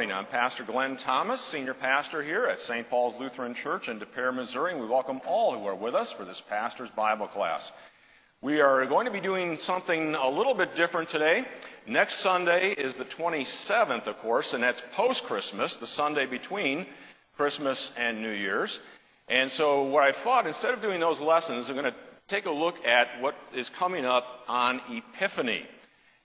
Morning. I'm Pastor Glenn Thomas, Senior Pastor here at St. Paul's Lutheran Church in Des Peres, Missouri, and we welcome all who are with us for this Pastor's Bible class. We are going to be doing something a little bit different today. Next Sunday is the 27th, of course, and that's post Christmas, the Sunday between Christmas and New Year's. And so, what I thought, instead of doing those lessons, I'm going to take a look at what is coming up on Epiphany.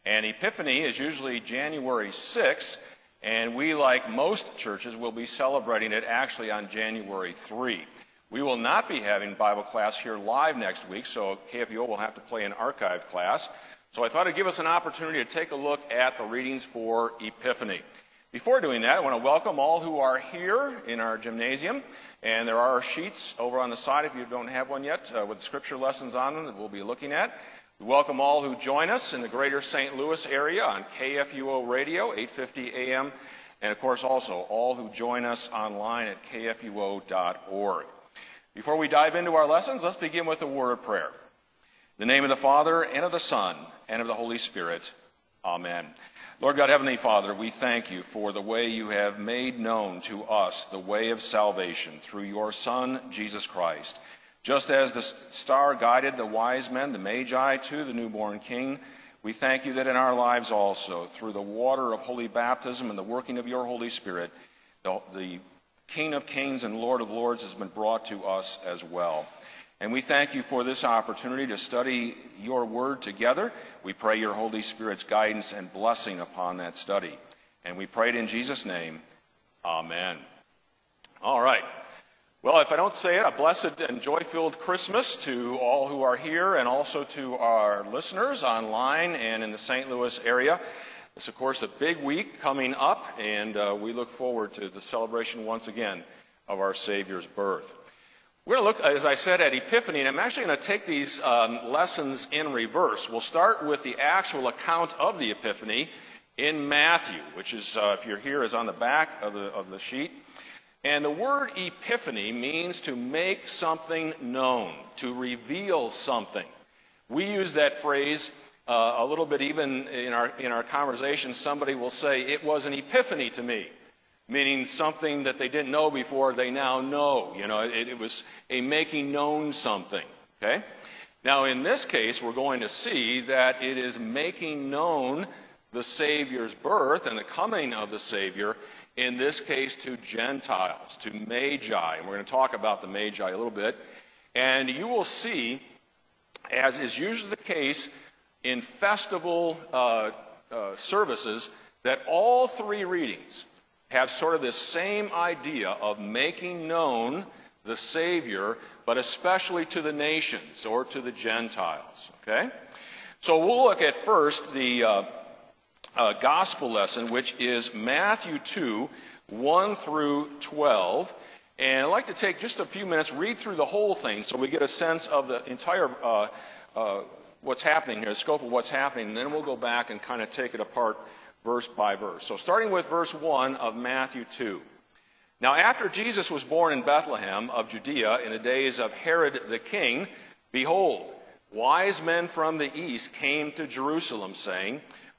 And Epiphany is usually January 6th. And we, like most churches, will be celebrating it actually on January 3. We will not be having Bible class here live next week, so KFUO will have to play an archive class. So I thought it'd give us an opportunity to take a look at the readings for Epiphany. Before doing that, I want to welcome all who are here in our gymnasium. And there are sheets over on the side if you don't have one yet uh, with scripture lessons on them that we'll be looking at. We welcome all who join us in the greater St. Louis area on KFUO Radio, 850 AM, and of course also all who join us online at kfuo.org. Before we dive into our lessons, let's begin with a word of prayer. In the name of the Father, and of the Son, and of the Holy Spirit. Amen. Lord God, Heavenly Father, we thank you for the way you have made known to us the way of salvation through your Son, Jesus Christ. Just as the star guided the wise men, the Magi, to the newborn King, we thank you that in our lives also, through the water of holy baptism and the working of your Holy Spirit, the, the King of kings and Lord of lords has been brought to us as well. And we thank you for this opportunity to study your word together. We pray your Holy Spirit's guidance and blessing upon that study. And we pray it in Jesus' name. Amen. All right. Well, if I don't say it, a blessed and joy filled Christmas to all who are here and also to our listeners online and in the St. Louis area. It's, of course, a big week coming up, and uh, we look forward to the celebration once again of our Savior's birth. We're going to look, as I said, at Epiphany, and I'm actually going to take these um, lessons in reverse. We'll start with the actual account of the Epiphany in Matthew, which is, uh, if you're here, is on the back of the, of the sheet. And the word epiphany means to make something known, to reveal something. We use that phrase uh, a little bit even in our, in our conversation. Somebody will say, It was an epiphany to me, meaning something that they didn't know before, they now know. You know, it, it was a making known something. Okay? Now, in this case, we're going to see that it is making known the Savior's birth and the coming of the Savior in this case to Gentiles, to Magi. And we're going to talk about the Magi a little bit. And you will see, as is usually the case in festival uh, uh, services, that all three readings have sort of this same idea of making known the Savior, but especially to the nations or to the Gentiles. Okay? So we'll look at first the. Uh, uh, gospel lesson, which is Matthew 2, 1 through 12. And I'd like to take just a few minutes, read through the whole thing so we get a sense of the entire, uh, uh, what's happening here, the scope of what's happening, and then we'll go back and kind of take it apart verse by verse. So starting with verse 1 of Matthew 2. Now, after Jesus was born in Bethlehem of Judea in the days of Herod the king, behold, wise men from the east came to Jerusalem, saying,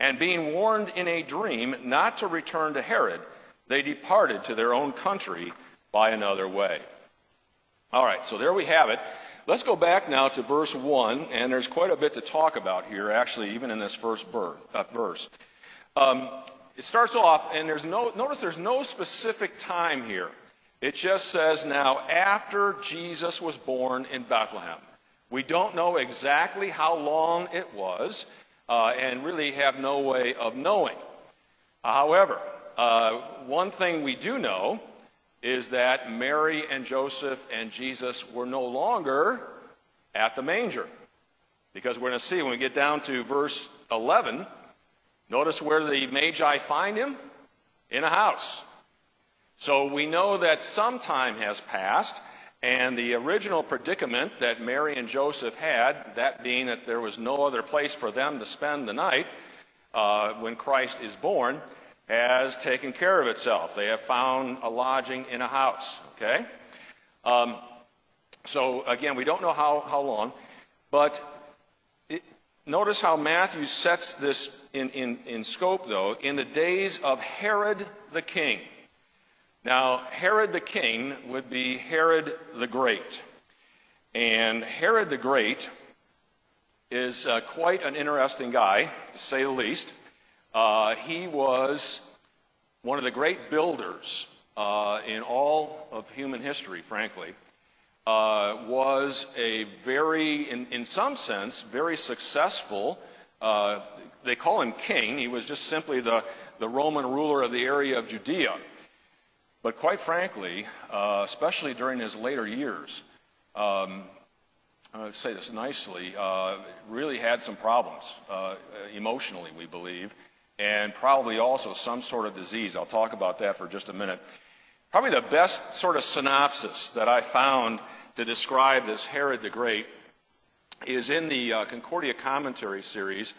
And being warned in a dream not to return to Herod, they departed to their own country by another way. All right, so there we have it. Let's go back now to verse 1, and there's quite a bit to talk about here, actually, even in this first uh, verse. Um, it starts off, and there's no, notice there's no specific time here. It just says now, after Jesus was born in Bethlehem. We don't know exactly how long it was, uh, and really have no way of knowing. However, uh, one thing we do know is that Mary and Joseph and Jesus were no longer at the manger. Because we're going to see when we get down to verse 11, notice where the Magi find him? In a house. So we know that some time has passed, and the original predicament that Mary and Joseph had, that being that there was no other place for them to spend the night uh, when Christ is born, has taken care of itself. They have found a lodging in a house, okay? Um, so, again, we don't know how, how long, but it, notice how Matthew sets this in, in, in scope, though, in the days of Herod the king. Now, Herod the king would be Herod the Great. And Herod the Great is uh, quite an interesting guy, to say the least. Uh, he was one of the great builders uh, in all of human history, frankly. Uh, was a very, in, in some sense, very successful. Uh, they call him king. He was just simply the, the Roman ruler of the area of Judea. But quite frankly, uh, especially during his later years, um, I would say this nicely, uh, really had some problems uh, emotionally, we believe, and probably also some sort of disease. I'll talk about that for just a minute. Probably the best sort of synopsis that I found to describe this Herod the Great is in the uh, Concordia Commentary series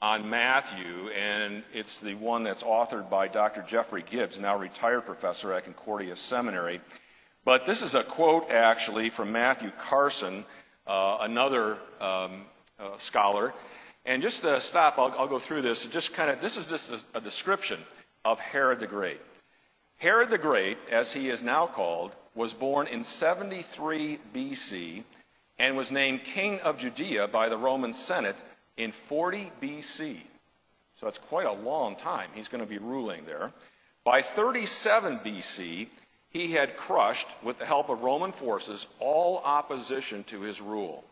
on Matthew, and it's the one that's authored by Dr. Jeffrey Gibbs, now retired professor at Concordia Seminary. But this is a quote, actually, from Matthew Carson, uh, another um, uh, scholar. And just to stop, I'll, I'll go through this. Just kind of, this is just a, a description of Herod the Great. Herod the Great, as he is now called, was born in 73 BC and was named king of Judea by the Roman Senate in 40 BC. So that's quite a long time. He's going to be ruling there. By 37 BC, he had crushed, with the help of Roman forces, all opposition to his rule.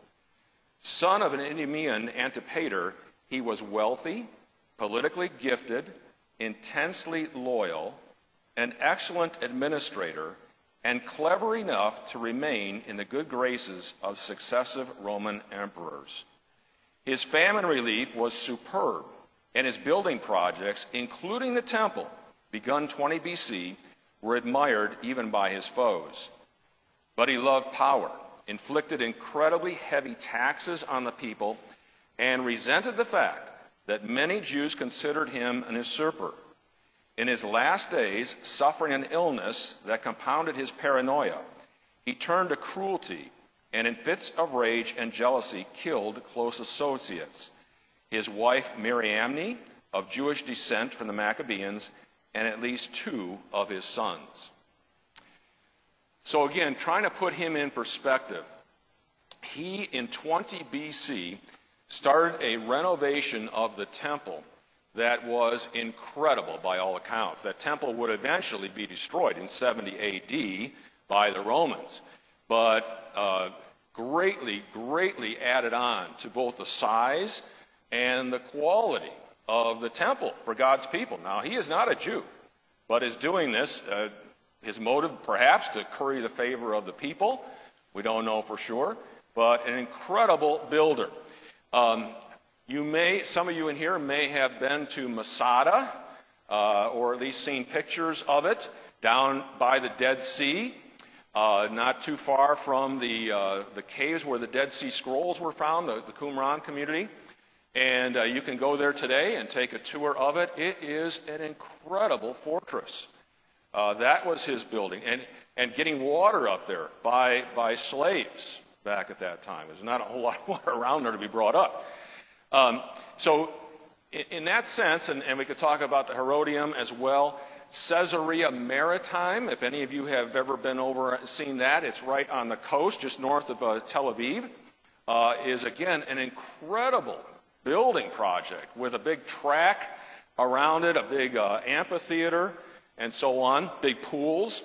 Son of an Idumean Antipater, he was wealthy, politically gifted, intensely loyal, an excellent administrator, and clever enough to remain in the good graces of successive Roman emperors. His famine relief was superb, and his building projects, including the temple, begun 20 BC, were admired even by his foes. But he loved power, inflicted incredibly heavy taxes on the people, and resented the fact that many Jews considered him an usurper. In his last days, suffering an illness that compounded his paranoia, he turned to cruelty and in fits of rage and jealousy killed close associates his wife Mariamne, of Jewish descent from the Maccabees, and at least two of his sons. So, again, trying to put him in perspective, he in 20 BC started a renovation of the temple that was incredible by all accounts. That temple would eventually be destroyed in 70 AD by the Romans. But uh, greatly, greatly added on to both the size and the quality of the temple for God's people. Now, he is not a Jew, but is doing this, uh, his motive perhaps to curry the favor of the people. We don't know for sure, but an incredible builder. Um, you may, some of you in here may have been to Masada, uh, or at least seen pictures of it down by the Dead Sea uh, not too far from the, uh, the caves where the Dead Sea Scrolls were found, the, the Qumran community. And uh, you can go there today and take a tour of it. It is an incredible fortress. Uh, that was his building. And, and getting water up there by, by slaves back at that time. There's not a whole lot of water around there to be brought up. Um, so, in, in, that sense, and, and we could talk about the Herodium as well, Caesarea Maritima, if any of you have ever been over seen that, it's right on the coast, just north of uh, Tel Aviv, uh, is again an incredible building project with a big track around it, a big uh, amphitheater, and so on, big pools.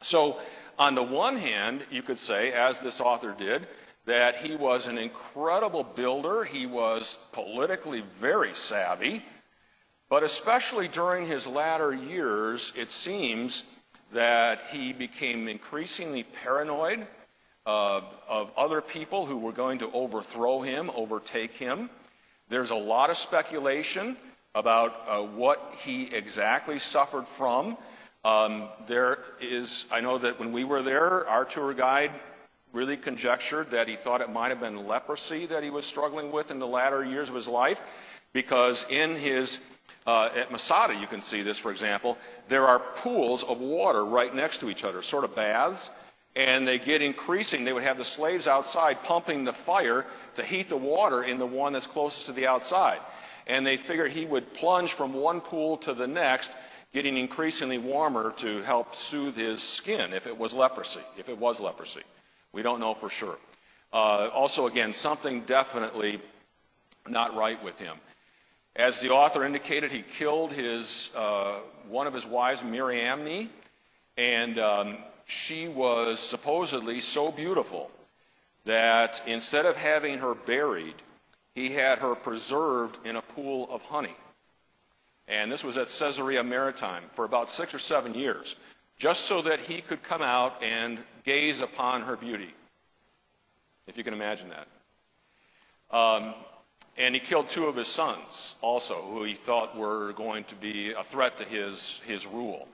So, on the one hand, you could say, as this author did, that he was an incredible builder. He was politically very savvy. But especially during his latter years, it seems that he became increasingly paranoid uh, of other people who were going to overthrow him, overtake him. There's a lot of speculation about uh, what he exactly suffered from. Um, there is, I know that when we were there, our tour guide really conjectured that he thought it might have been leprosy that he was struggling with in the latter years of his life, because in his uh, at Masada, you can see this, for example. There are pools of water right next to each other, sort of baths, and they get increasing. They would have the slaves outside pumping the fire to heat the water in the one that's closest to the outside. And they figured he would plunge from one pool to the next, getting increasingly warmer to help soothe his skin if it was leprosy, if it was leprosy. We don't know for sure. Uh, also, again, something definitely not right with him. As the author indicated, he killed his, uh, one of his wives, Mariamne, and um, she was supposedly so beautiful that instead of having her buried, he had her preserved in a pool of honey. And this was at Caesarea Maritima for about six or seven years, just so that he could come out and gaze upon her beauty, if you can imagine that. Um, and he killed two of his sons also, who he thought were going to be a threat to his, his rule.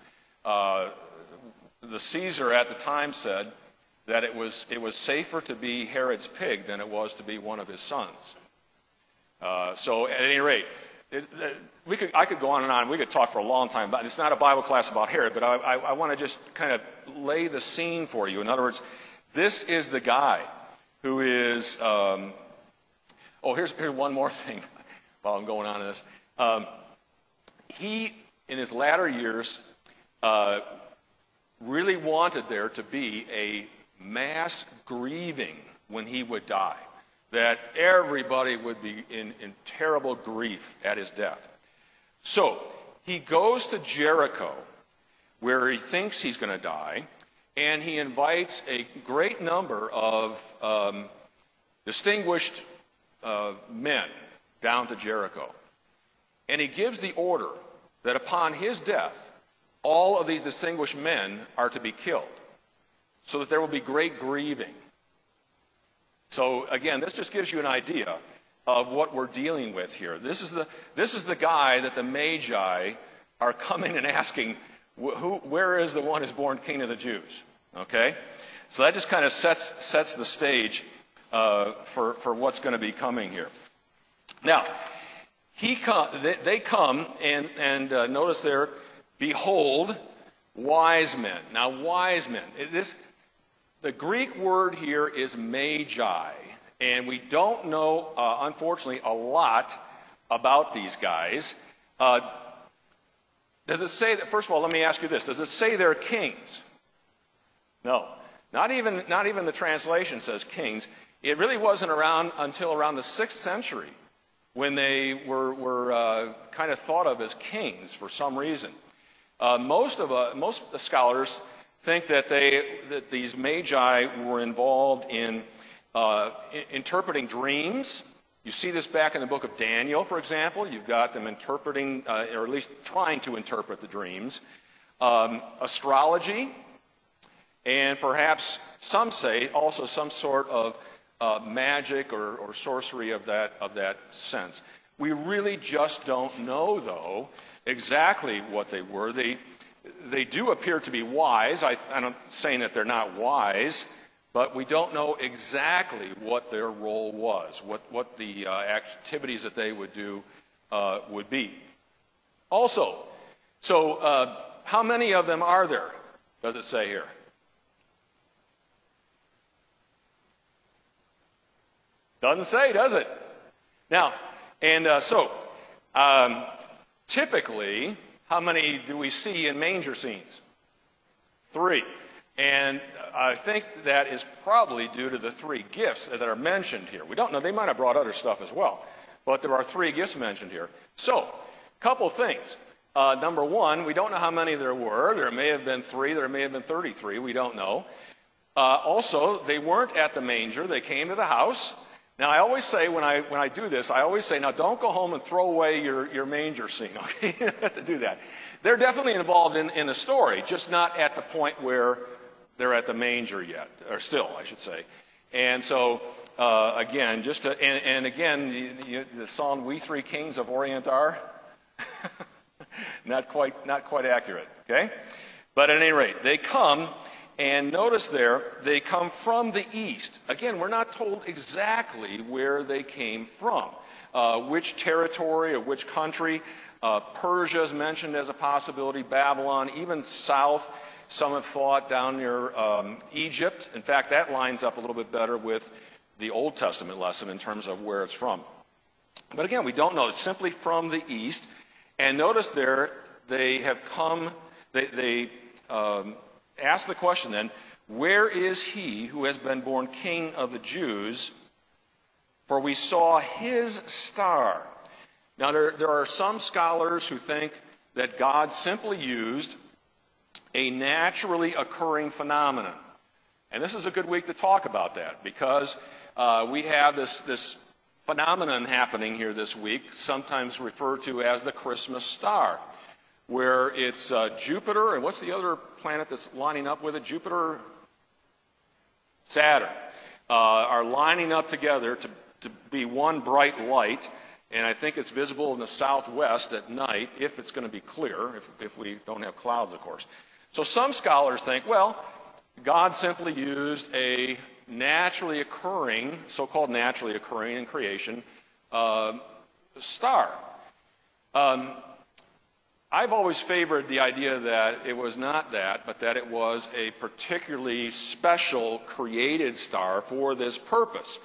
Uh, the Caesar at the time said that it was, it was safer to be Herod's pig than it was to be one of his sons. Uh, so, at any rate, it, it, we could, I could go on and on. We could talk for a long time, but it's not a Bible class about Herod, but I, I, I want to just kind of lay the scene for you. In other words, this is the guy who is um, Oh, here's, here's one more thing while I'm going on to this. Um, he, in his latter years, uh, really wanted there to be a mass grieving when he would die, that everybody would be in, in terrible grief at his death. So he goes to Jericho, where he thinks he's going to die, and he invites a great number of um, distinguished uh, men down to Jericho. And he gives the order that upon his death, all of these distinguished men are to be killed, so that there will be great grieving. So, again, this just gives you an idea of what we're dealing with here. This is the, this is the guy that the Magi are coming and asking, who, where is the one who's born king of the Jews? Okay? So that just kind of sets, sets the stage uh, for, for what's going to be coming here. Now, he they, they come and, and uh, notice there, behold, wise men. Now, wise men. This, the Greek word here is magi, and we don't know, uh, unfortunately, a lot about these guys. Uh, does it say that, first of all, let me ask you this. Does it say they're kings? No. Not even, not even the translation says kings. It really wasn't around until around the 6th century when they were, were uh, kind of thought of as kings for some reason. Uh, most, of, uh, most of the scholars think that, they, that these magi were involved in uh, interpreting dreams. You see this back in the book of Daniel, for example. You've got them interpreting, uh, or at least trying to interpret the dreams. Um, astrology, and perhaps some say also some sort of uh, magic or, or sorcery of that, of that sense. We really just don't know, though, exactly what they were. They, they do appear to be wise. I, I'm not saying that they're not wise, but we don't know exactly what their role was, what, what the uh, activities that they would do uh, would be. Also, so uh, How many of them are there? Does it say here? Doesn't say, does it? Now, and uh, so, um, typically, how many do we see in manger scenes? Three. And I think that is probably due to the three gifts that are mentioned here. We don't know. They might have brought other stuff as well. But there are three gifts mentioned here. So, couple things. Uh, number one, we don't know how many there were. There may have been three. There may have been 33. We don't know. Uh, also, they weren't at the manger. They came to the house. Now, I always say when I, when I do this, I always say, now don't go home and throw away your, your manger scene, okay? you don't have to do that. They're definitely involved in, in the story, just not at the point where they're at the manger yet, or still, I should say. And so, uh, again, just to, and, and again, the, the, song "We Three Kings of Orient Are," not quite, not quite accurate. Okay, but at any rate, they come, and notice there they come from the east. Again, we're not told exactly where they came from, uh, which territory or which country. Uh, Persia is mentioned as a possibility, Babylon, even south. Some have thought down near um, Egypt. In fact, that lines up a little bit better with the Old Testament lesson in terms of where it's from. But again, we don't know. It's simply from the east. And notice there, they have come, they, they um, ask the question then, where is he who has been born king of the Jews? For we saw his star. Now, there, there are some scholars who think that God simply used a naturally occurring phenomenon. And this is a good week to talk about that because uh, we have this, this phenomenon happening here this week, sometimes referred to as the Christmas star, where it's uh, Jupiter, and what's the other planet that's lining up with it? Jupiter, Saturn, uh, are lining up together to, to be one bright light. And I think it's visible in the southwest at night, if it's going to be clear, if, if we don't have clouds, of course. So some scholars think, well, God simply used a naturally occurring, so called naturally occurring in creation, uh, star. Um, I've always favored the idea that it was not that, but that it was a particularly special created star for this purpose.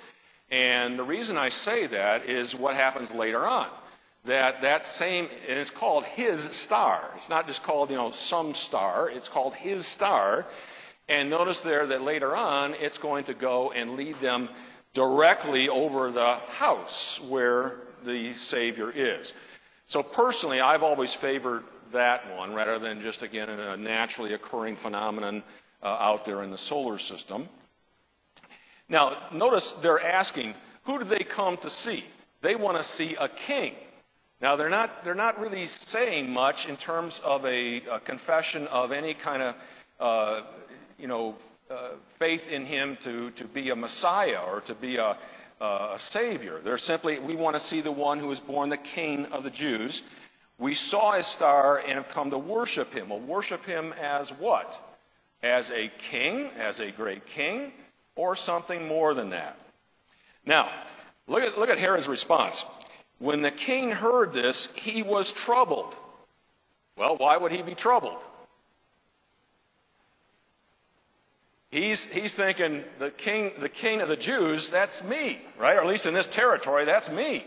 And the reason I say that is what happens later on that that same, and it's called his star. It's not just called, you know, some star. It's called his star. And notice there that later on, it's going to go and lead them directly over the house where the Savior is. So personally, I've always favored that one rather than just, again, a naturally occurring phenomenon uh, out there in the solar system. Now, notice they're asking, who do they come to see? They want to see a king. Now, they're not, they're not really saying much in terms of a, a confession of any kind of, uh, you know, uh, faith in him to, to be a Messiah or to be a, Uh, a Savior. They're simply, we want to see the one who was born the King of the Jews. We saw his star and have come to worship him. Well, worship him as what? As a king, as a great king, or something more than that. Now, look at, look at Herod's response. When the king heard this, he was troubled. Well, why would he be troubled? He's, he's thinking, the king, the king of the Jews, that's me, right? Or at least in this territory, that's me.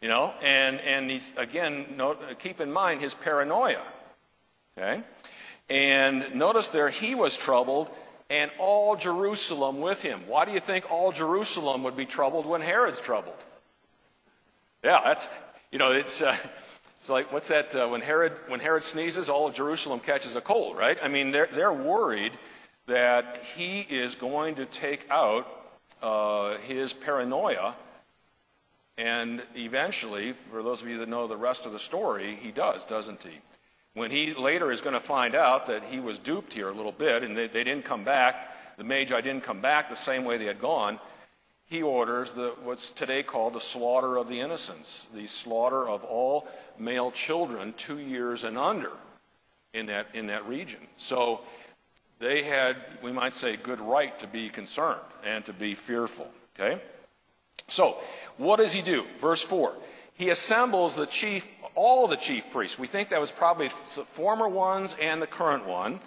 You know, and, and he's, again, keep in mind his paranoia. Okay? And notice there, he was troubled, and all Jerusalem with him. Why do you think all Jerusalem would be troubled when Herod's troubled? Yeah, that's, you know, it's, uh, it's like, what's that? Uh, when, Herod, when Herod sneezes, all of Jerusalem catches a cold, right? I mean, they're, they're worried that he is going to take out uh, his paranoia. And eventually, for those of you that know the rest of the story, he does, doesn't he? When he later is going to find out that he was duped here a little bit and they, they didn't come back, the Magi didn't come back the same way they had gone, he orders the, what's today called the slaughter of the innocents, the slaughter of all male children two years and under in that, in that region. So they had, we might say, good right to be concerned and to be fearful. Okay? So, what does he do? Verse 4 He assembles the chief all the chief priests. We think that was probably the former ones and the current one,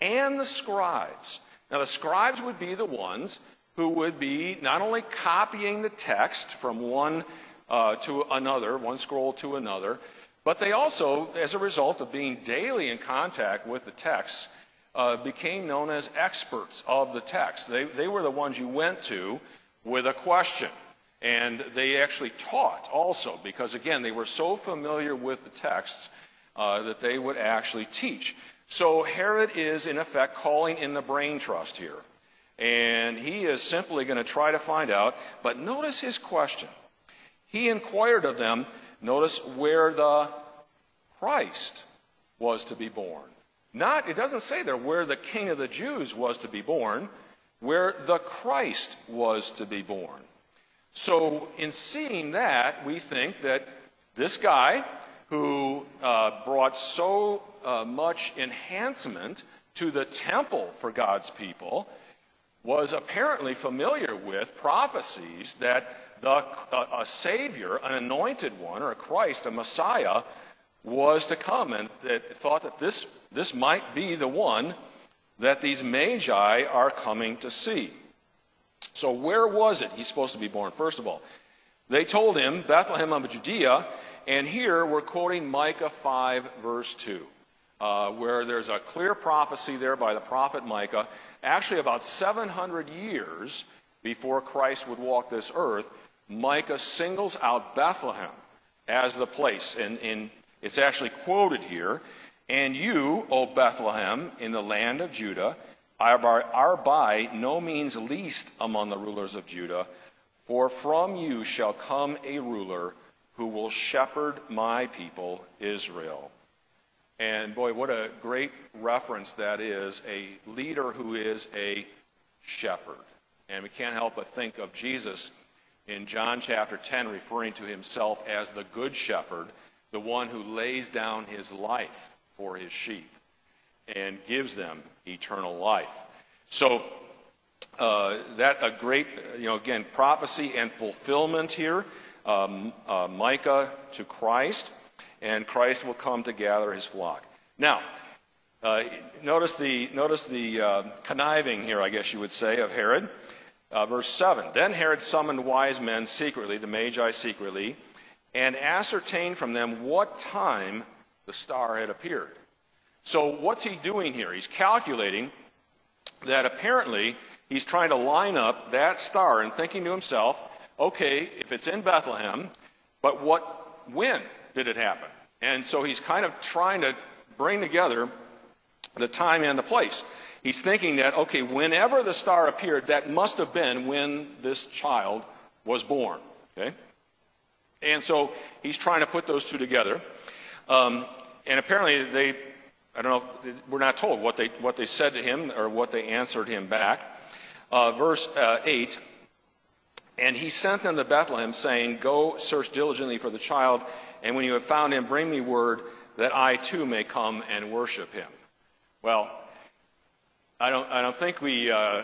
and the scribes. Now, the scribes would be the ones who would be not only copying the text from one uh, to another, one scroll to another, but they also, as a result of being daily in contact with the text, uh, became known as experts of the text. They, they were the ones you went to with a question. And they actually taught also, because again, they were so familiar with the texts uh, that they would actually teach. So Herod is, in effect, calling in the brain trust here. And he is simply going to try to find out. But notice his question. He inquired of them, notice where the Christ was to be born. Not, it doesn't say there where the King of the Jews was to be born, where the Christ was to be born. So, in seeing that, we think that this guy who uh, brought so uh, much enhancement to the temple for God's people was apparently familiar with prophecies that the, a Savior, an anointed one, or a Christ, a Messiah, was to come, and that thought that this, this might be the one that these magi are coming to see. So, where was it he's supposed to be born? First of all, they told him, Bethlehem of Judea, and here we're quoting Micah 5, verse 2, uh, where there's a clear prophecy there by the prophet Micah, actually about 700 years before Christ would walk this earth. Micah singles out Bethlehem as the place, and, and it's actually quoted here. And you, O Bethlehem, in the land of Judah, are by no means least among the rulers of Judah, for from you shall come a ruler who will shepherd my people Israel. And boy, what a great reference that is a leader who is a shepherd. And we can't help but think of Jesus in John chapter 10 referring to himself as the good shepherd, the one who lays down his life for his sheep and gives them eternal life. So, uh, that a great, you know, again, prophecy and fulfillment here. Um, uh, Micah to Christ, and Christ will come to gather his flock. Now, uh, notice the notice the uh, conniving here, I guess you would say, of Herod. Uh, verse seven. Then Herod summoned wise men secretly, the Magi secretly, and ascertain from them what time the star had appeared. So, what's he doing here? He's calculating that apparently he's trying to line up that star and thinking to himself, okay, if it's in Bethlehem, but what, when did it happen? And so he's kind of trying to bring together the time and the place. He's thinking that, okay, whenever the star appeared, that must have been when this child was born. Okay? And so he's trying to put those two together. Um, and apparently they I don't know, we're not told what they, what they said to him or what they answered him back. Uh, verse uh, 8 And he sent them to Bethlehem, saying, Go search diligently for the child, and when you have found him, bring me word that I too may come and worship him. Well, I don't, I don't think we uh,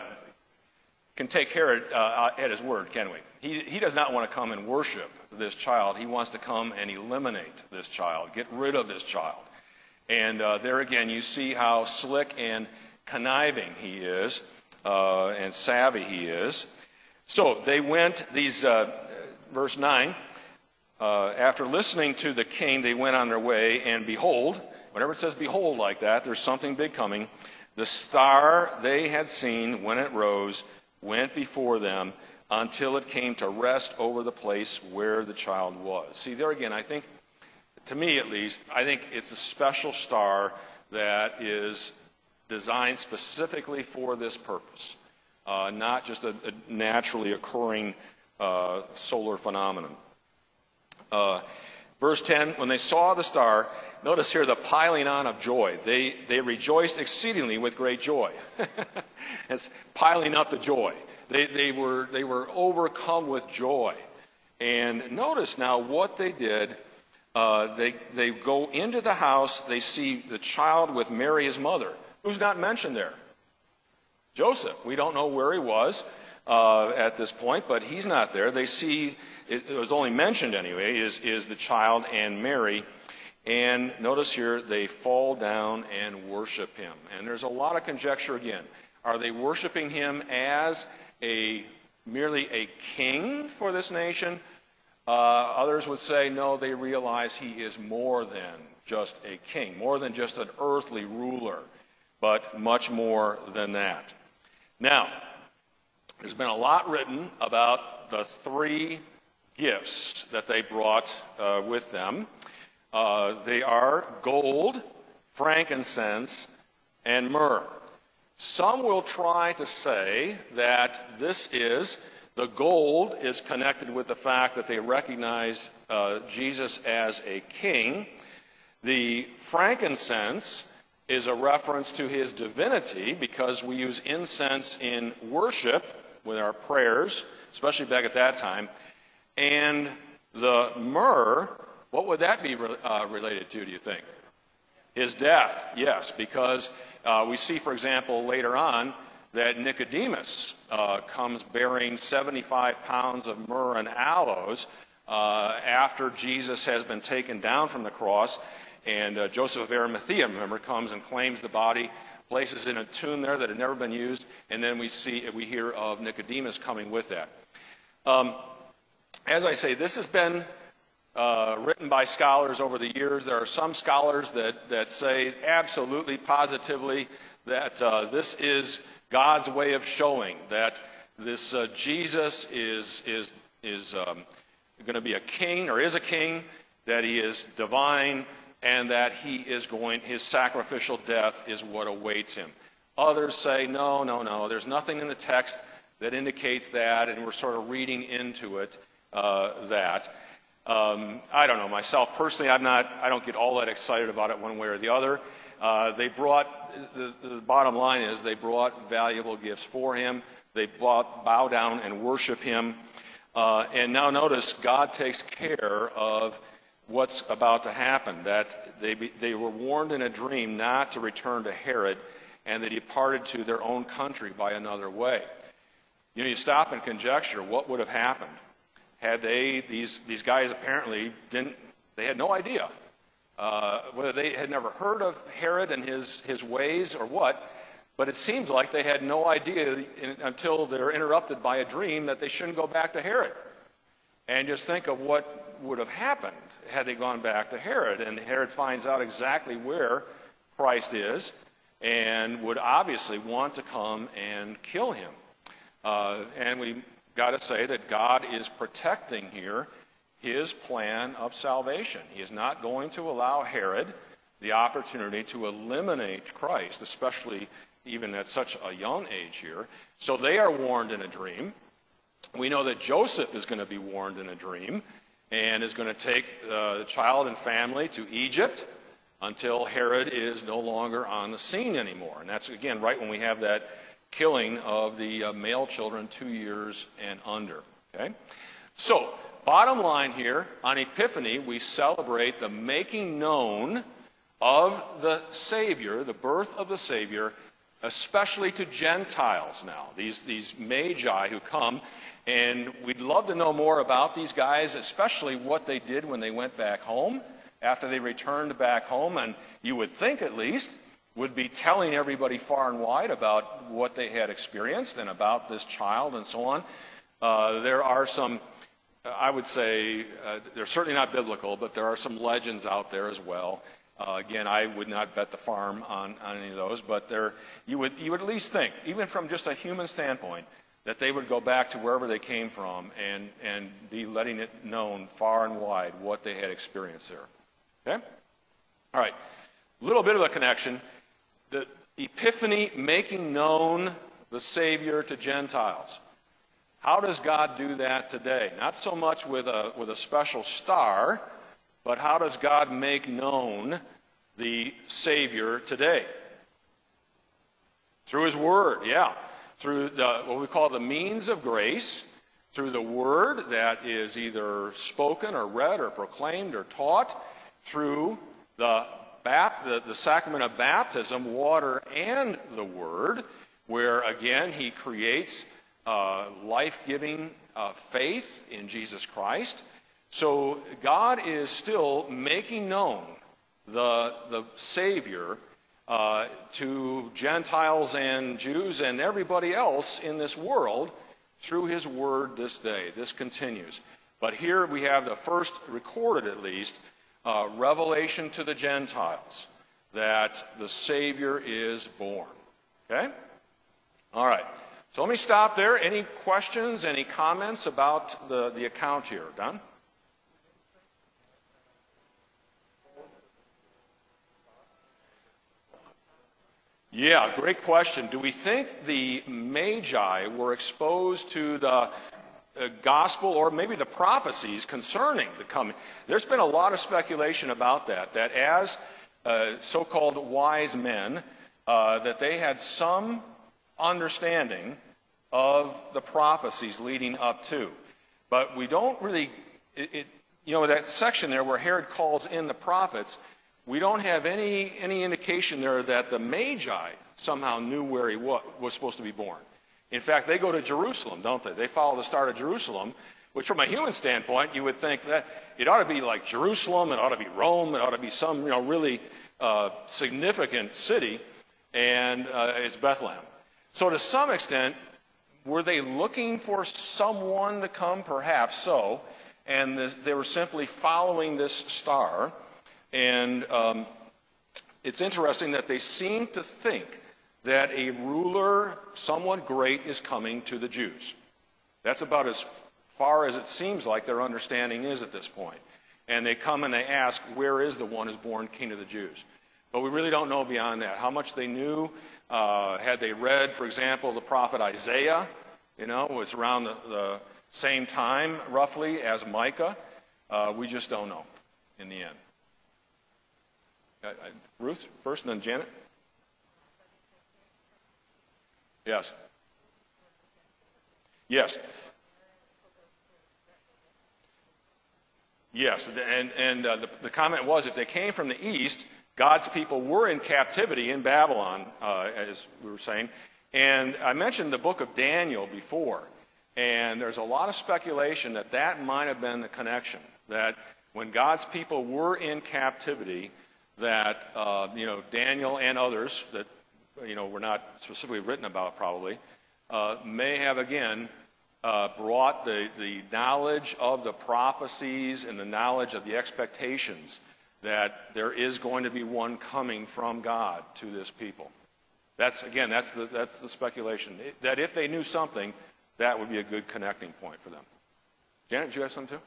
can take Herod uh, at his word, can we? He, he does not want to come and worship this child. He wants to come and eliminate this child, get rid of this child. And uh, there again, you see how slick and conniving he is uh, and savvy he is. So they went, these, uh, verse 9, uh, after listening to the king, they went on their way, and behold, whenever it says behold like that, there's something big coming. The star they had seen when it rose went before them until it came to rest over the place where the child was. See, there again, I think to me at least, I think it's a special star that is designed specifically for this purpose, uh, not just a, a naturally occurring uh, solar phenomenon. Uh, verse 10 when they saw the star, notice here the piling on of joy. They, they rejoiced exceedingly with great joy. it's piling up the joy. They, they, were, they were overcome with joy. And notice now what they did uh, they, they go into the house, they see the child with Mary, his mother. Who's not mentioned there? Joseph. We don't know where he was uh, at this point, but he's not there. They see, it, was only mentioned anyway, is, is the child and Mary And notice here, they fall down and worship him. And there's a lot of conjecture again. Are they worshiping him as a merely a king for this nation? Uh, others would say, no, they realize he is more than just a king, more than just an earthly ruler, but much more than that. Now, there's been a lot written about the three gifts that they brought uh, with them. Uh, they are gold, frankincense, and myrrh. Some will try to say that this is the gold is connected with the fact that they recognized uh, Jesus as a king. The frankincense is a reference to his divinity because we use incense in worship with our prayers, especially back at that time. And the myrrh, what would that be uh, related to, do you think? His death, yes, because uh, we see, for example, later on that Nicodemus uh, comes bearing 75 pounds of myrrh and aloes uh, after Jesus has been taken down from the cross. And uh, Joseph of Arimathea, remember, comes and claims the body, places in a tomb there that had never been used, and then we see we hear of Nicodemus coming with that. Um, as I say, this has been uh, written by scholars over the years. There are some scholars that, that say absolutely, positively, that uh, this is God's way of showing that this uh, Jesus is, is, is um, going to be a king or is a king, that he is divine, and that he is going, his sacrificial death is what awaits him. Others say, no, no, no, there's nothing in the text that indicates that, and we're sort of reading into it uh, that. Um, I don't know myself personally. I'm not. I don't get all that excited about it one way or the other. Uh, they brought the, the, bottom line is they brought valuable gifts for him. They brought, bow down and worship him. Uh, and now notice God takes care of what's about to happen. That they be, they were warned in a dream not to return to Herod, and they departed to their own country by another way. You know, you stop and conjecture what would have happened had they, these, these guys apparently didn't, they had no idea uh, whether they had never heard of Herod and his, his ways or what, but it seems like they had no idea in, until they're interrupted by a dream that they shouldn't go back to Herod. And just think of what would have happened had they gone back to Herod. And Herod finds out exactly where Christ is and would obviously want to come and kill him. Uh, and we got to say that God is protecting here his plan of salvation. He is not going to allow Herod the opportunity to eliminate Christ, especially even at such a young age here. So they are warned in a dream. We know that Joseph is going to be warned in a dream and is going to take uh, the child and family to Egypt until Herod is no longer on the scene anymore. And that's, again, right when we have that killing of the uh, male children two years and under. Okay? So, bottom line here, on Epiphany, we celebrate the making known of the Savior, the birth of the Savior, especially to Gentiles now, these, these magi who come. And we'd love to know more about these guys, especially what they did when they went back home, after they returned back home. And you would think, at least, would be telling everybody far and wide about what they had experienced and about this child and so on. Uh, there are some, I would say, uh, they're certainly not biblical, but there are some legends out there as well. Uh, again, I would not bet the farm on, on any of those, but there, you, would, you would at least think, even from just a human standpoint, that they would go back to wherever they came from and, and be letting it known far and wide what they had experienced there. Okay? All right. Little bit of a connection the Epiphany making known the Savior to Gentiles. How does God do that today? Not so much with a, with a special star, but how does God make known the Savior today? Through His Word, yeah. Through the, what we call the means of grace, through the Word that is either spoken or read or proclaimed or taught, through the the, the sacrament of baptism, water and the Word, where again he creates uh, life giving uh, faith in Jesus Christ. So God is still making known the, the Savior uh, to Gentiles and Jews and everybody else in this world through his word this day. This continues. But here we have the first recorded, at least, uh, revelation to the Gentiles that the Savior is born. Okay? All right. So let me stop there. Any questions, any comments about the, the account here? Don? Yeah, great question. Do we think the Magi were exposed to the uh, gospel or maybe the prophecies concerning the coming? There's been a lot of speculation about that, that as uh, so called wise men, uh, that they had some understanding of the prophecies leading up to. But we don't really, it, it, you know, that section there where Herod calls in the prophets, we don't have any, any indication there that the Magi somehow knew where he was, was supposed to be born. In fact, they go to Jerusalem, don't they? They follow the star of Jerusalem, which from a human standpoint, you would think that it ought to be like Jerusalem, it ought to be Rome, it ought to be some, you know, really uh, significant city, and uh, it's Bethlehem. So to some extent, were they looking for someone to come? Perhaps so. And this, they were simply following this star. And um, it's interesting that they seem to think that a ruler, someone great, is coming to the Jews. That's about as far as it seems like their understanding is at this point. And they come and they ask, Where is the one who's born king of the Jews? But we really don't know beyond that. How much they knew, uh, had they read, for example, the prophet Isaiah, you know, it's around the, the same time, roughly, as Micah, uh, we just don't know in the end. Uh, uh, Ruth first, and then Janet. Yes. Yes. Yes, and, and uh, the, the, comment was if they came from the east, God's people were in captivity in Babylon, uh, as we were saying. And I mentioned the book of Daniel before, and there's a lot of speculation that that might have been the connection. That when God's people were in captivity, that uh, you know Daniel and others that you know were not specifically written about probably uh, may have again uh, brought the, the knowledge of the prophecies and the knowledge of the expectations that there is going to be one coming from God to this people. That's again, that's the that's the speculation. It, that if they knew something, that would be a good connecting point for them. Janet, do you have something too?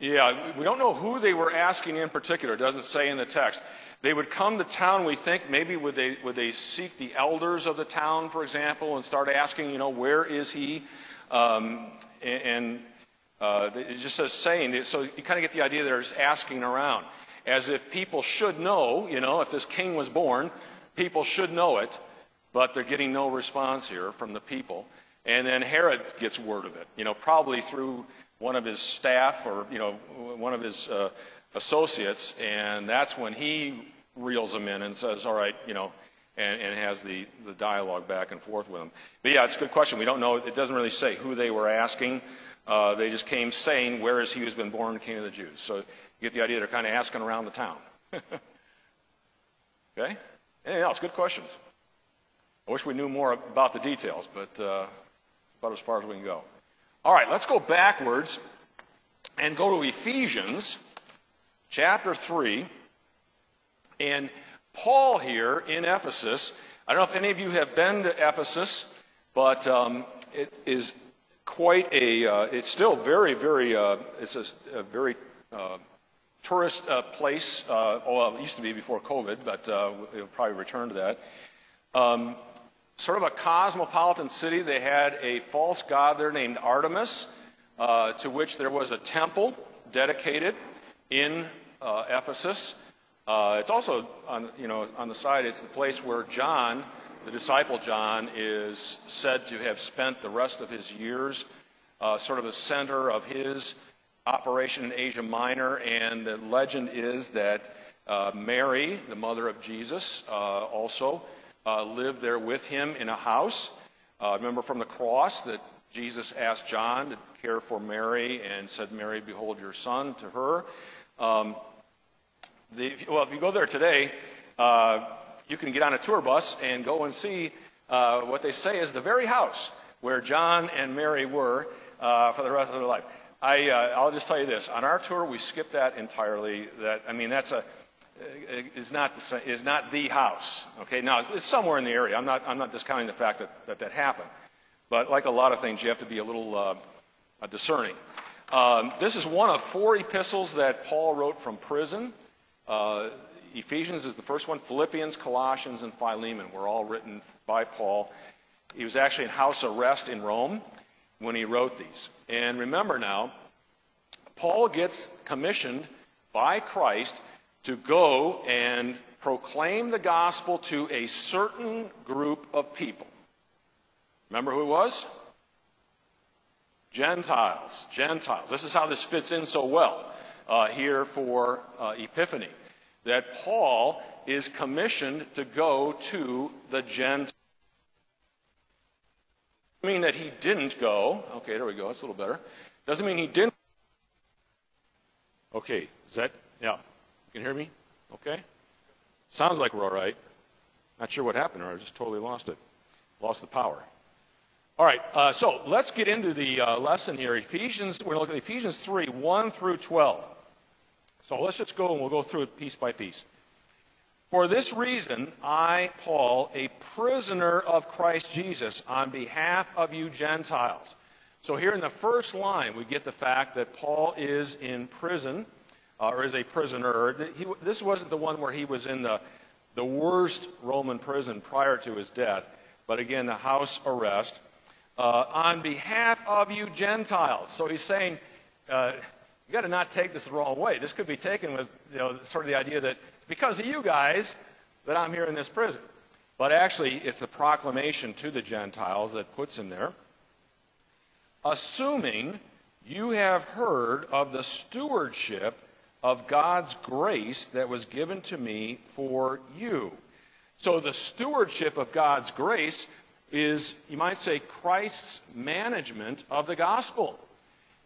Yeah, we don't know who they were asking in particular. It doesn't say in the text. They would come to town, we think, maybe would they, would they seek the elders of the town, for example, and start asking, you know, where is he? Um, and uh, it just says saying, so you kind of get the idea they're just asking around. As if people should know, you know, if this king was born, people should know it, but they're getting no response here from the people. And then Herod gets word of it, you know, probably through one of his staff or, you know, one of his uh, associates, and that's when he reels him in and says, all right, you know, and, and has the, the dialogue back and forth with them. But yeah, it's a good question. We don't know. It doesn't really say who they were asking. Uh, they just came saying, where is he who's been born king of the Jews? So you get the idea they're kind of asking around the town. okay? Anything else? Good questions. I wish we knew more about the details, but uh, about as far as we can go. All right, let's go backwards and go to Ephesians chapter 3. And Paul here in Ephesus, I don't know if any of you have been to Ephesus, but um, it is quite a, uh, it's still very, very, uh, it's a, a very uh, tourist uh, place. Uh, well, it used to be before COVID, but uh, it'll probably return to that. Um, sort of a cosmopolitan city. They had a false god there named Artemis, uh, to which there was a temple dedicated in uh, Ephesus. Uh, it's also on, you know, on the side, it's the place where John, the disciple John, is said to have spent the rest of his years, uh, sort of the center of his operation in Asia Minor. And the legend is that uh, Mary, the mother of Jesus, uh, also uh, lived there with him in a house. Uh, remember from the cross that Jesus asked John to care for Mary and said, Mary, behold your son to her. Um, the, well, if you go there today, uh, you can get on a tour bus and go and see uh, what they say is the very house where John and Mary were uh, for the rest of their life. I, will uh, just tell you this: on our tour, we skipped that entirely. That I mean, that's a is not the, is not the house. Okay, now it's, somewhere in the area. I'm not I'm not discounting the fact that that, that happened, but like a lot of things, you have to be a little uh, discerning. Um, this is one of four epistles that Paul wrote from prison. Uh, Ephesians is the first one. Philippians, Colossians, and Philemon were all written by Paul. He was actually in house arrest in Rome when he wrote these. And remember now, Paul gets commissioned by Christ to go and proclaim the gospel to a certain group of people. Remember who it was? Gentiles. Gentiles. This is how this fits in so well uh, here for uh, Epiphany. That Paul is commissioned to go to the Gentiles. Doesn't mean that he didn't go. Okay, there we go. That's a little better. Doesn't mean he didn't. Okay, is that, yeah. You can hear me? Okay? Sounds like we're all right. Not sure what happened, or I just totally lost it. Lost the power. All right, uh, so let's get into the uh, lesson here. Ephesians, we're going to look at Ephesians 3 1 through 12. So let's just go and we'll go through it piece by piece. For this reason, I, Paul, a prisoner of Christ Jesus, on behalf of you Gentiles. So, here in the first line, we get the fact that Paul is in prison, uh, or is a prisoner. He, this wasn't the one where he was in the, the worst Roman prison prior to his death, but again, the house arrest. Uh, on behalf of you Gentiles. So, he's saying, uh, you got to not take this the wrong way. This could be taken with you know, sort of the idea that because of you guys that I'm here in this prison. But actually, it's a proclamation to the Gentiles that puts him there. Assuming you have heard of the stewardship of God's grace that was given to me for you. So, the stewardship of God's grace is, you might say, Christ's management of the gospel.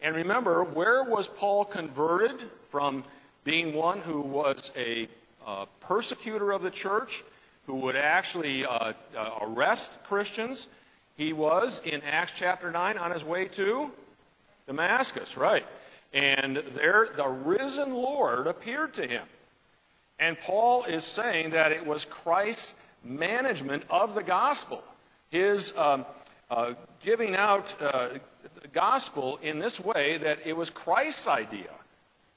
And remember, where was Paul converted from being one who was a persecutor of the church who would actually uh, uh, arrest Christians. He was in Acts chapter 9 on his way to Damascus, right? And there, the risen Lord appeared to him. And Paul is saying that it was Christ's management of the gospel, his um, uh, giving out uh, the gospel in this way that it was Christ's idea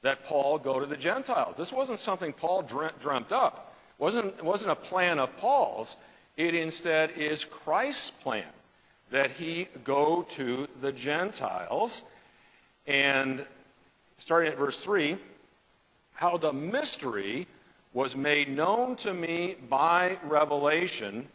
that Paul go to the Gentiles. This wasn't something Paul dreamt up. It wasn't, it wasn't a plan of Paul's. It instead is Christ's plan that he go to the Gentiles. And starting at verse 3, how the mystery was made known to me by revelation.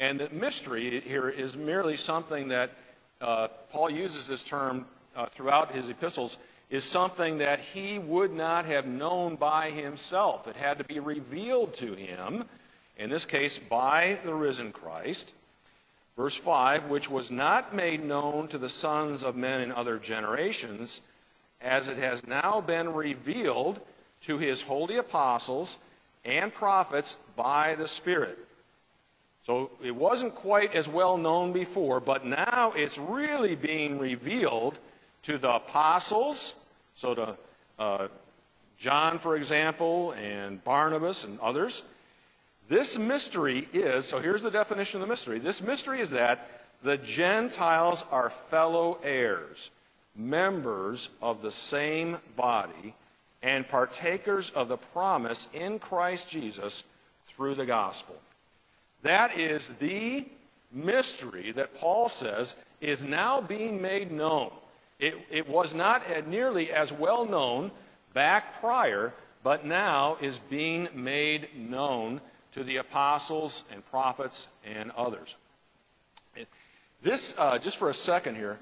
And the mystery here is merely something that uh, Paul uses this term uh, throughout his epistles is something that he would not have known by himself. It had to be revealed to him, in this case, by the risen Christ. Verse 5, which was not made known to the sons of men in other generations, as it has now been revealed to his holy apostles and prophets by the Spirit. So it wasn't quite as well known before, but now it's really being revealed to the apostles, so to uh, John, for example, and Barnabas and others. This mystery is, so here's the definition of the mystery. This mystery is that the Gentiles are fellow heirs, members of the same body, and partakers of the promise in Christ Jesus through the gospel. That is the mystery that Paul says is now being made known. It, it was not nearly as well known back prior, but now is being made known to the apostles and prophets and others. This, uh, just for a second here,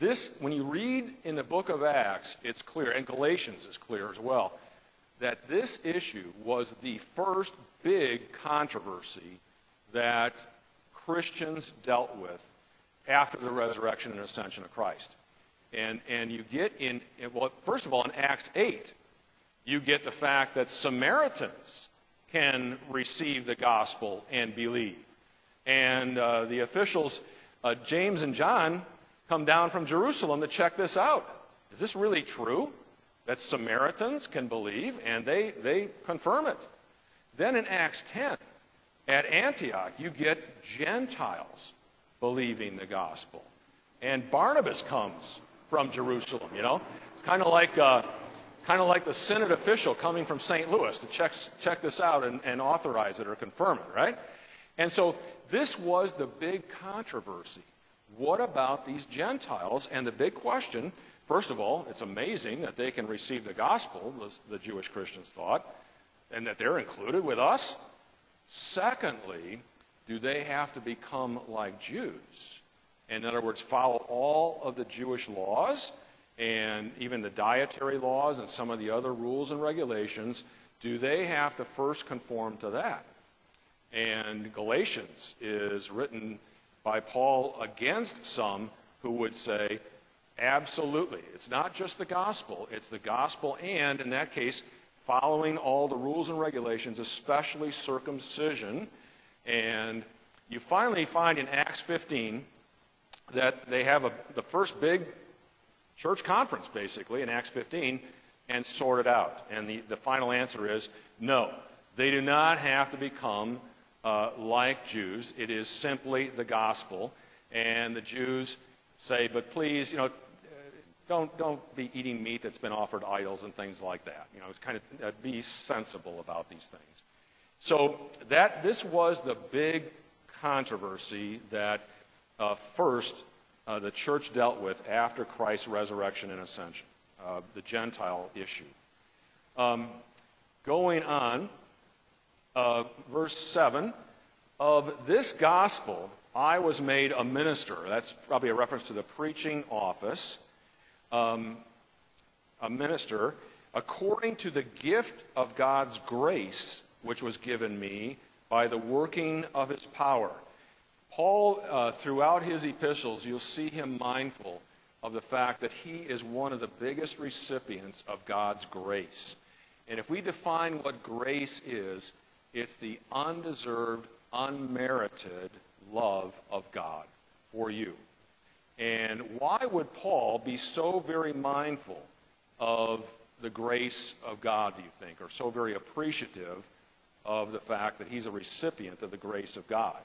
this, when you read in the book of Acts, it's clear, and Galatians is clear as well, that this issue was the first big controversy that Christians dealt with after the resurrection and ascension of Christ. And, and you get in, well, first of all, in Acts 8, You get the fact that Samaritans can receive the gospel and believe. And uh, the officials, uh, James and John, come down from Jerusalem to check this out. Is this really true that Samaritans can believe? And they, they confirm it. Then in Acts 10, at Antioch, you get Gentiles believing the gospel. And Barnabas comes from Jerusalem, you know? It's kind of like. Uh, kind of like the Synod official coming from St. Louis to check, check this out and, and authorize it or confirm it, right? And so this was the big controversy. What about these Gentiles? And the big question, first of all, it's amazing that they can receive the gospel, the Jewish Christians thought, and that they're included with us. Secondly, do they have to become like Jews? In other words, follow all of the Jewish laws and even the dietary laws and some of the other rules and regulations, do they have to first conform to that? And Galatians is written by Paul against some who would say, absolutely, it's not just the gospel, it's the gospel and, in that case, following all the rules and regulations, especially circumcision. And you finally find in Acts 15 that they have a, the first big church conference, basically, in Acts 15, and sort it out. And the, the final answer is no. They do not have to become uh, like Jews. It is simply the gospel. And the Jews say, but please, you know, don't, don't be eating meat that's been offered idols and things like that. You know, it's kind of uh, be sensible about these things. So that this was the big controversy that uh, first uh, the church dealt with after Christ's resurrection and ascension, uh, the Gentile issue. Um, going on, uh, verse 7 of this gospel, I was made a minister. That's probably a reference to the preaching office. Um, a minister, according to the gift of God's grace, which was given me by the working of his power. Paul, uh, throughout his epistles, you'll see him mindful of the fact that he is one of the biggest recipients of God's grace. And if we define what grace is, it's the undeserved, unmerited love of God for you. And why would Paul be so very mindful of the grace of God, do you think, or so very appreciative of the fact that he's a recipient of the grace of God?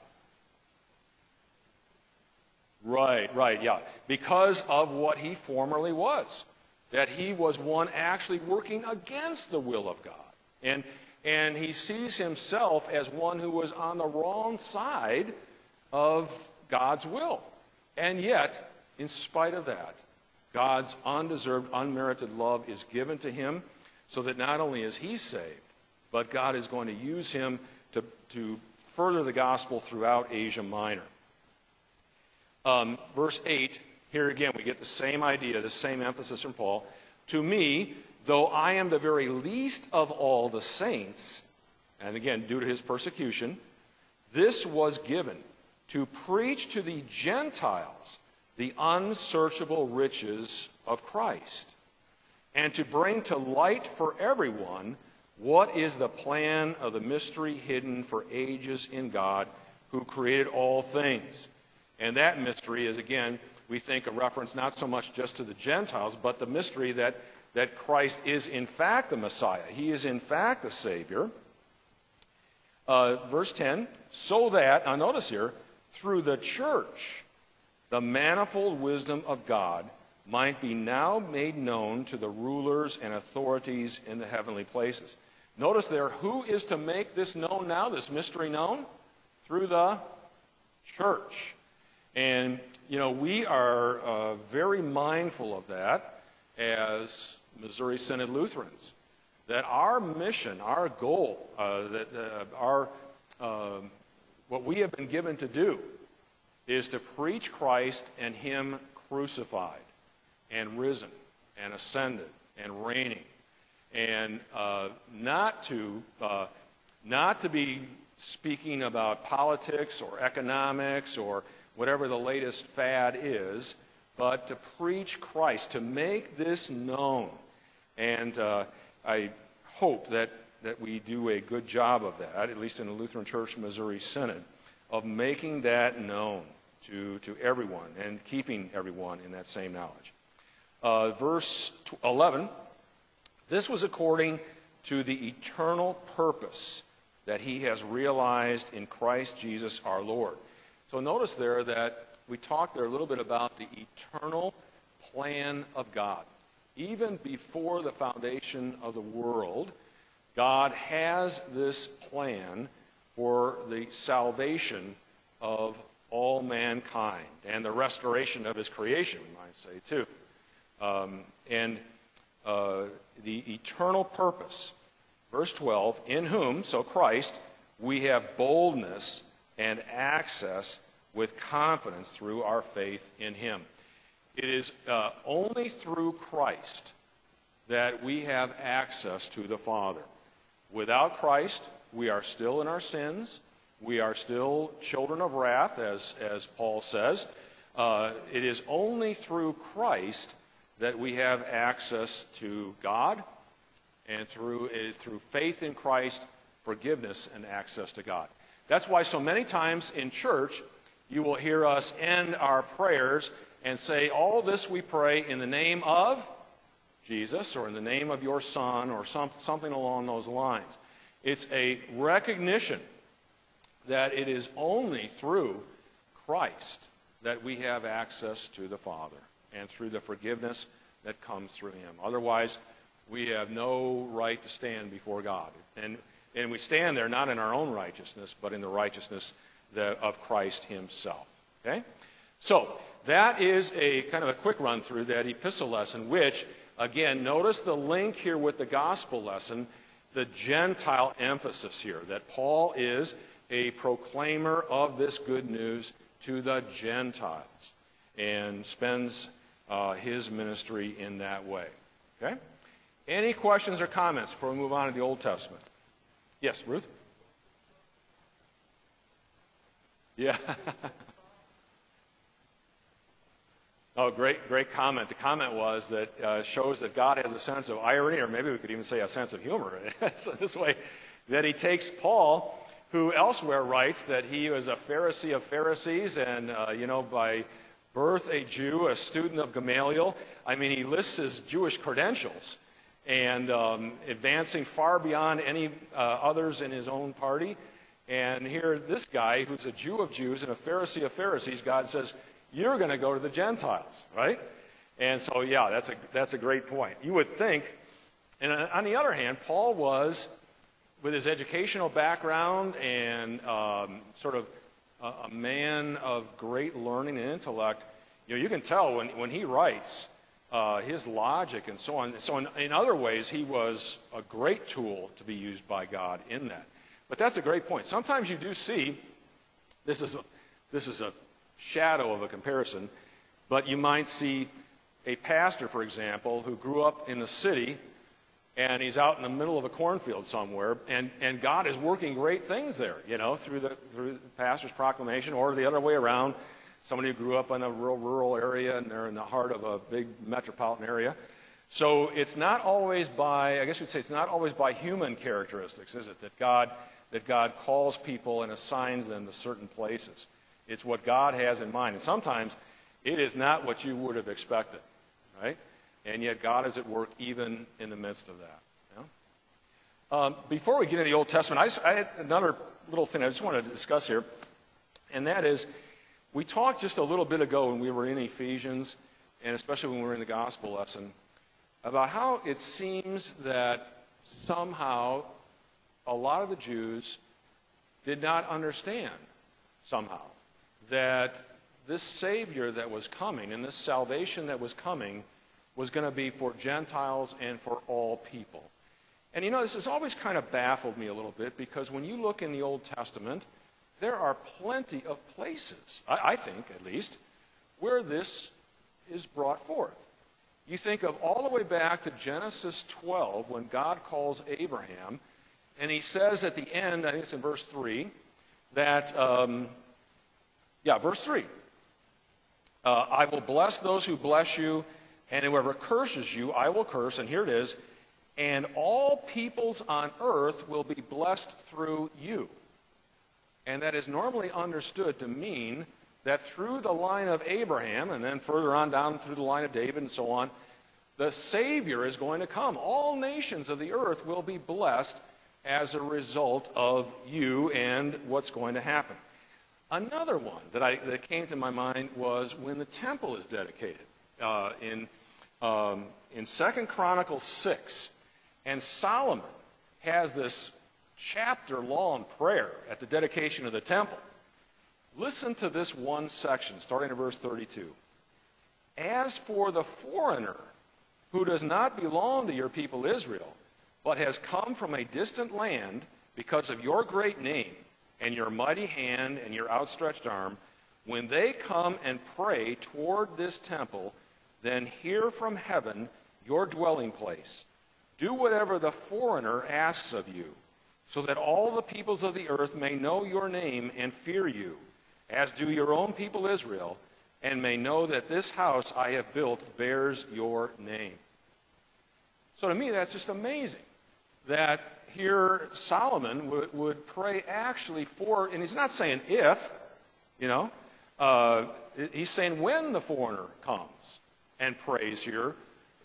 Right, right, yeah. Because of what he formerly was. That he was one actually working against the will of God. And, and he sees himself as one who was on the wrong side of God's will. And yet, in spite of that, God's undeserved, unmerited love is given to him so that not only is he saved, but God is going to use him to, to further the gospel throughout Asia Minor. Um, verse 8, here again, we get the same idea, the same emphasis from Paul. To me, though I am the very least of all the saints, and again, due to his persecution, this was given to preach to the Gentiles the unsearchable riches of Christ, and to bring to light for everyone what is the plan of the mystery hidden for ages in God who created all things. And that mystery is, again, we think a reference not so much just to the Gentiles, but the mystery that, that Christ is in fact the Messiah. He is in fact the Savior. Uh, verse 10 so that, now notice here, through the church, the manifold wisdom of God might be now made known to the rulers and authorities in the heavenly places. Notice there, who is to make this known now, this mystery known? Through the church. And, you know, we are uh, very mindful of that as Missouri Synod Lutherans. That our mission, our goal, uh, that uh, our, um, what we have been given to do is to preach Christ and Him crucified and risen and ascended and reigning. And uh, not to uh, not to be speaking about politics or economics or whatever the latest fad is, but to preach Christ, to make this known. And uh, I, hope that, that we do a good job of that, at least in the Lutheran Church Missouri Synod, of making that known to, to everyone and keeping everyone in that same knowledge. Uh, verse 11 this was according to the eternal purpose that he has realized in Christ Jesus our Lord. So notice there that we talked there a little bit about the eternal plan of God. Even before the foundation of the world, God has this plan for the salvation of all mankind and the restoration of his creation, we might say, too. Um, and uh, the eternal purpose. Verse 12, in whom, so Christ, we have boldness and access with confidence through our faith in him. It is uh, only through Christ that we have access to the Father. Without Christ, we are still in our sins. We are still children of wrath, as, as Paul says. Uh, it is only through Christ that we have access to God and through, uh, through faith in Christ, forgiveness and access to God. That's why so many times in church, you will hear us end our prayers and say, All this we pray in the name of Jesus or in the name of your Son or some, something along those lines. It's a recognition that it is only through Christ that we have access to the Father and through the forgiveness that comes through him. Otherwise, we have no right to stand before God. And, and we stand there not in our own righteousness, but in the righteousness of Christ himself. Okay? So, that is a kind of a quick run through that epistle lesson, which, again, notice the link here with the gospel lesson, the Gentile emphasis here, that Paul is a proclaimer of this good news to the Gentiles and spends uh, his ministry in that way. Okay? Any questions or comments before we move on to the Old Testament? Yes, Ruth? Yeah. oh, great, great comment. The comment was that uh, shows that God has a sense of irony, or maybe we could even say a sense of humor. so this way, that he takes Paul, who elsewhere writes that he was a Pharisee of Pharisees, and uh, you know by birth a Jew, a student of Gamaliel. I mean, he lists his Jewish credentials and um, advancing far beyond any uh, others in his own party. And here, this guy, who's a Jew of Jews and a Pharisee of Pharisees, God says, You're going to go to the Gentiles, right? And so, yeah, that's a, that's a great point. You would think, and on the other hand, Paul was, with his educational background and um, sort of a, a man of great learning and intellect, you know, you can tell when, when he writes, uh, his logic and so on. So, in, in, other ways, he was a great tool to be used by God in that. But that's a great point. Sometimes you do see this is a, this is a shadow of a comparison, but you might see a pastor, for example, who grew up in the city and he's out in the middle of a cornfield somewhere, and, and God is working great things there, you know, through the, through the pastor's proclamation, or the other way around, somebody who grew up in a real rural area and they're in the heart of a big metropolitan area. So it's not always by, I guess you'd say, it's not always by human characteristics, is it, that God, that God calls people and assigns them to certain places. It's what God has in mind. And sometimes it is not what you would have expected, right? And yet God is at work even in the midst of that. Um, before we get into the Old Testament, I, I had another little thing I just wanted to discuss here, and that is we talked just a little bit ago when we were in Ephesians, and especially when we were in the gospel lesson, about how it seems that somehow a lot of the Jews did not understand somehow that this Savior that was coming and this salvation that was coming was going to be for Gentiles and for all people. And you know, this has always kind of baffled me a little bit because when you look in the Old Testament, there are plenty of places, I, I think at least, where this is brought forth. You think of all the way back to Genesis 12 when God calls Abraham, and he says at the end, I think it's in verse 3, that, um, yeah, verse 3. Uh, I will bless those who bless you, and whoever curses you, I will curse. And here it is and all peoples on earth will be blessed through you. And that is normally understood to mean that through the line of Abraham, and then further on down through the line of David and so on, the Savior is going to come. All nations of the earth will be blessed as a result of you and what's going to happen. Another one that, I, that came to my mind was when the temple is dedicated uh, in, um, in 2 Chronicles 6. And Solomon has this chapter long prayer at the dedication of the temple. Listen to this one section, starting at verse 32. As for the foreigner who does not belong to your people Israel, but has come from a distant land because of your great name and your mighty hand and your outstretched arm, when they come and pray toward this temple, then hear from heaven your dwelling place. Do whatever the foreigner asks of you, so that all the peoples of the earth may know your name and fear you, as do your own people Israel, and may know that this house I have built bears your name. So to me, that's just amazing that here Solomon would, would pray actually for, and he's not saying if, you know, uh, he's saying when the foreigner comes and prays here,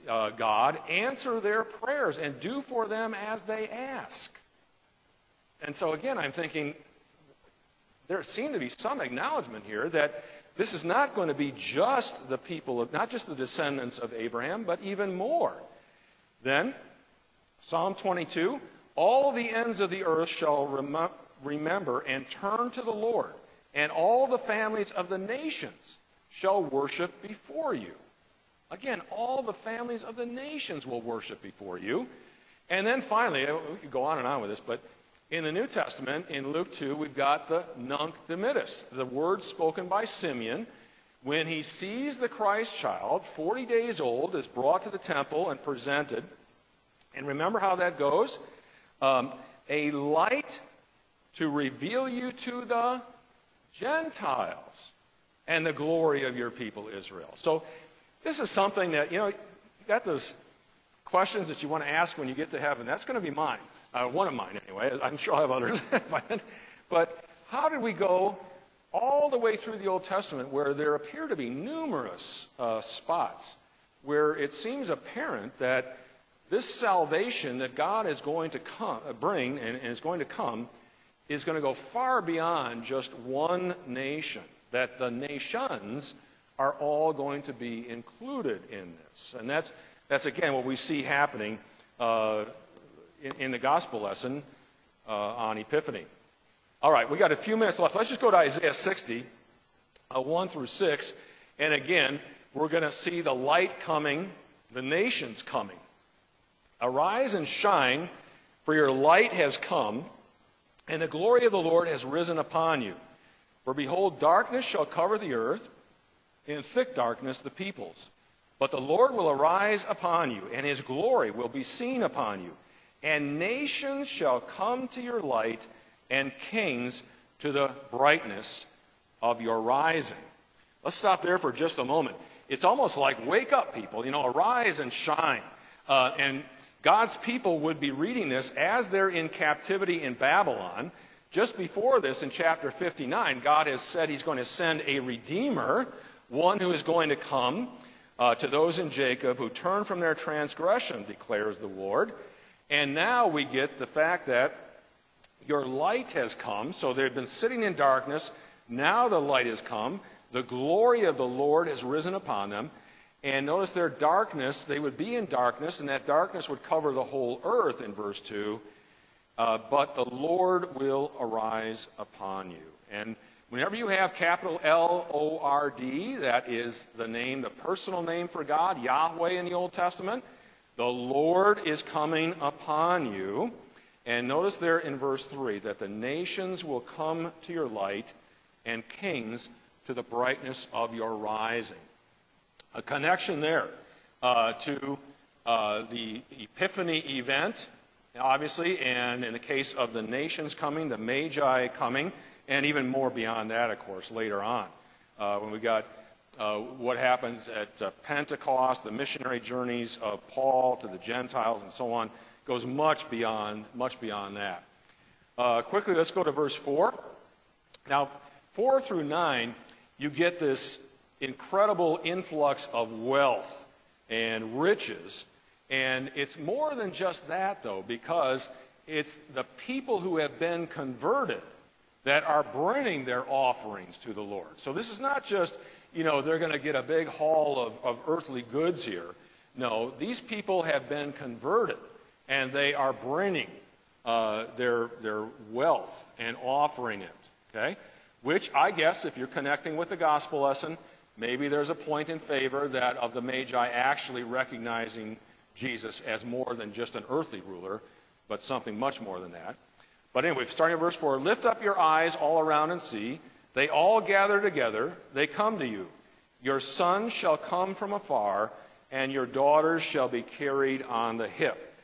uh, God, answer their prayers and do for them as they ask. And so again, I'm thinking there seemed to be some acknowledgement here that this is not going to be just the people of, not just the descendants of Abraham, but even more. Then, Psalm 22 all the ends of the earth shall rem- remember and turn to the Lord, and all the families of the nations shall worship before you. Again, all the families of the nations will worship before you. And then finally, uh, we could go on and on with this, but in the New Testament, in Luke 2, we've got the Nunc Dimittis, the words spoken by Simeon when he sees the Christ child, 40 days old, is brought to the temple and presented. And remember how that goes? Um, a light to reveal you to the Gentiles and the glory of your people Israel. So this is something that, you know, you got those questions that you want to ask when you get to heaven. That's going to be mine. Uh, one of mine, anyway. I'm sure I'll have others. but how did we go all the way through the Old Testament where there appear to be numerous uh, spots where it seems apparent that this salvation that God is going to come, uh, bring and, and is going to come is going to go far beyond just one nation, that the nations are all going to be included in this. And that's, that's again, what we see happening uh, in, in, the gospel lesson uh, on Epiphany. All right, we got a few minutes left. Let's just go to Isaiah 60, uh, 1 through 6. And again, we're going to see the light coming, the nations coming. Arise and shine, for your light has come, and the glory of the Lord has risen upon you. For behold, darkness shall cover the earth, in thick darkness the peoples. But the Lord will arise upon you, and his glory will be seen upon you. And nations shall come to your light, and kings to the brightness of your rising. Let's stop there for just a moment. It's almost like wake up, people. You know, arise and shine. Uh, and God's people would be reading this as they're in captivity in Babylon. Just before this, in chapter 59, God has said he's going to send a redeemer, one who is going to come uh, to those in Jacob who turn from their transgression, declares the Lord. And now we get the fact that your light has come. So they've been sitting in darkness. Now the light has come. The glory of the Lord has risen upon them. And notice their darkness, they would be in darkness, and that darkness would cover the whole earth in verse 2. Uh, but the Lord will arise upon you. And whenever you have capital L O R D, that is the name, the personal name for God, Yahweh in the Old Testament, the Lord is coming upon you. And notice there in verse 3 that the nations will come to your light and kings to the brightness of your rising a connection there uh, to uh, the Epiphany event, obviously, and in the case of the nations coming, the Magi coming, and even more beyond that, of course, later on. Uh, when we got uh, what happens at uh, Pentecost, the missionary journeys of Paul to the Gentiles, and so on, goes much beyond, much beyond that. Uh, quickly, let's go to verse 4. Now, 4 through 9, you get this incredible influx of wealth and riches. And it's more than just that, though, because it's the people who have been converted that are bringing their offerings to the Lord. So this is not just, you know, they're going to get a big haul of, of earthly goods here. No, these people have been converted, and they are bringing uh, their, their wealth and offering it. Okay? Which I guess, if you're connecting with the gospel lesson, maybe there's a point in favor that of the Magi actually recognizing Jesus as more than just an earthly ruler, but something much more than that. But anyway, starting in verse 4 Lift up your eyes all around and see. They all gather together, they come to you. Your sons shall come from afar, and your daughters shall be carried on the hip.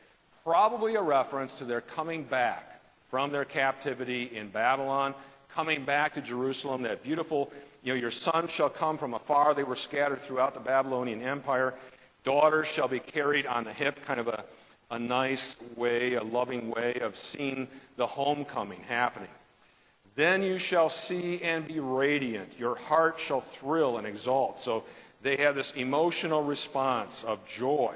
Probably a reference to their coming back from their captivity in Babylon coming back to Jerusalem, that beautiful, you know, your sons shall come from afar. They were scattered throughout the Babylonian Empire. Daughters shall be carried on the hip, kind of a, a nice way, a loving way of seeing the homecoming happening. Then you shall see and be radiant. Your heart shall thrill and exult. So they have this emotional response of joy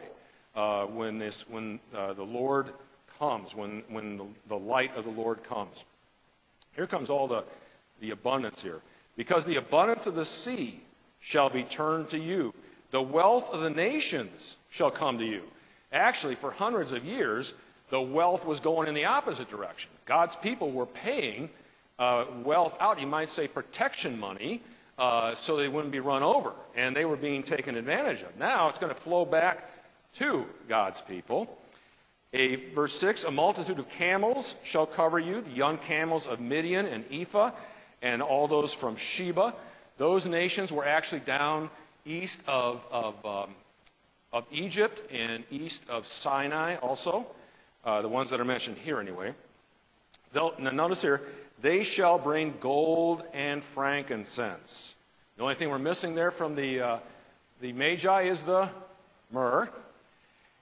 uh, when, this, when uh, the Lord comes, when, when the, the light of the Lord comes. Here comes all the, the abundance here. Because the abundance of the sea shall be turned to you, the wealth of the nations shall come to you. Actually, for hundreds of years, the wealth was going in the opposite direction. God's people were paying uh, wealth out, you might say protection money, uh, so they wouldn't be run over, and they were being taken advantage of. Now it's going to flow back to God's people. A, verse 6 A multitude of camels shall cover you, the young camels of Midian and Ephah, and all those from Sheba. Those nations were actually down east of, of, um, of Egypt and east of Sinai, also, uh, the ones that are mentioned here anyway. They'll, notice here, they shall bring gold and frankincense. The only thing we're missing there from the, uh, the Magi is the myrrh.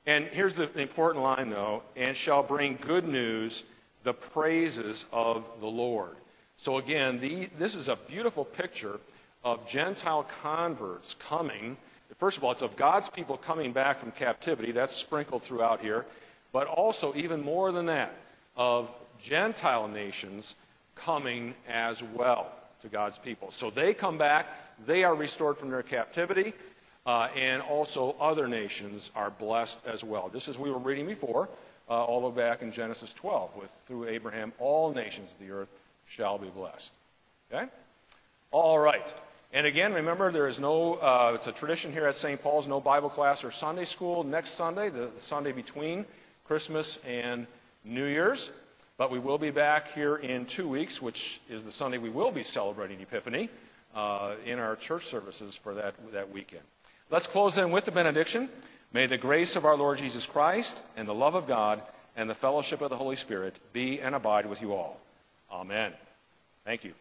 And here's the important line, though and shall bring good news, the praises of the Lord. So, again, the, this is a beautiful picture of Gentile converts coming. First of all, it's of God's people coming back from captivity. That's sprinkled throughout here. But also, even more than that, of Gentile nations coming as well to God's people. So they come back, they are restored from their captivity. Uh, and also other nations are blessed as well. Just as we were reading before, uh, all the way back in Genesis 12, with through Abraham, all nations of the earth shall be blessed. Okay? All right. And again, remember, there is no, uh, it's a tradition here at St. Paul's, no Bible class or Sunday school next Sunday, the, Sunday between Christmas and New Year's. But we will be back here in two weeks, which is the Sunday we will be celebrating Epiphany uh, in our church services for that, that weekend. Let's close in with the benediction. May the grace of our Lord Jesus Christ and the love of God and the fellowship of the Holy Spirit be and abide with you all. Amen. Thank you.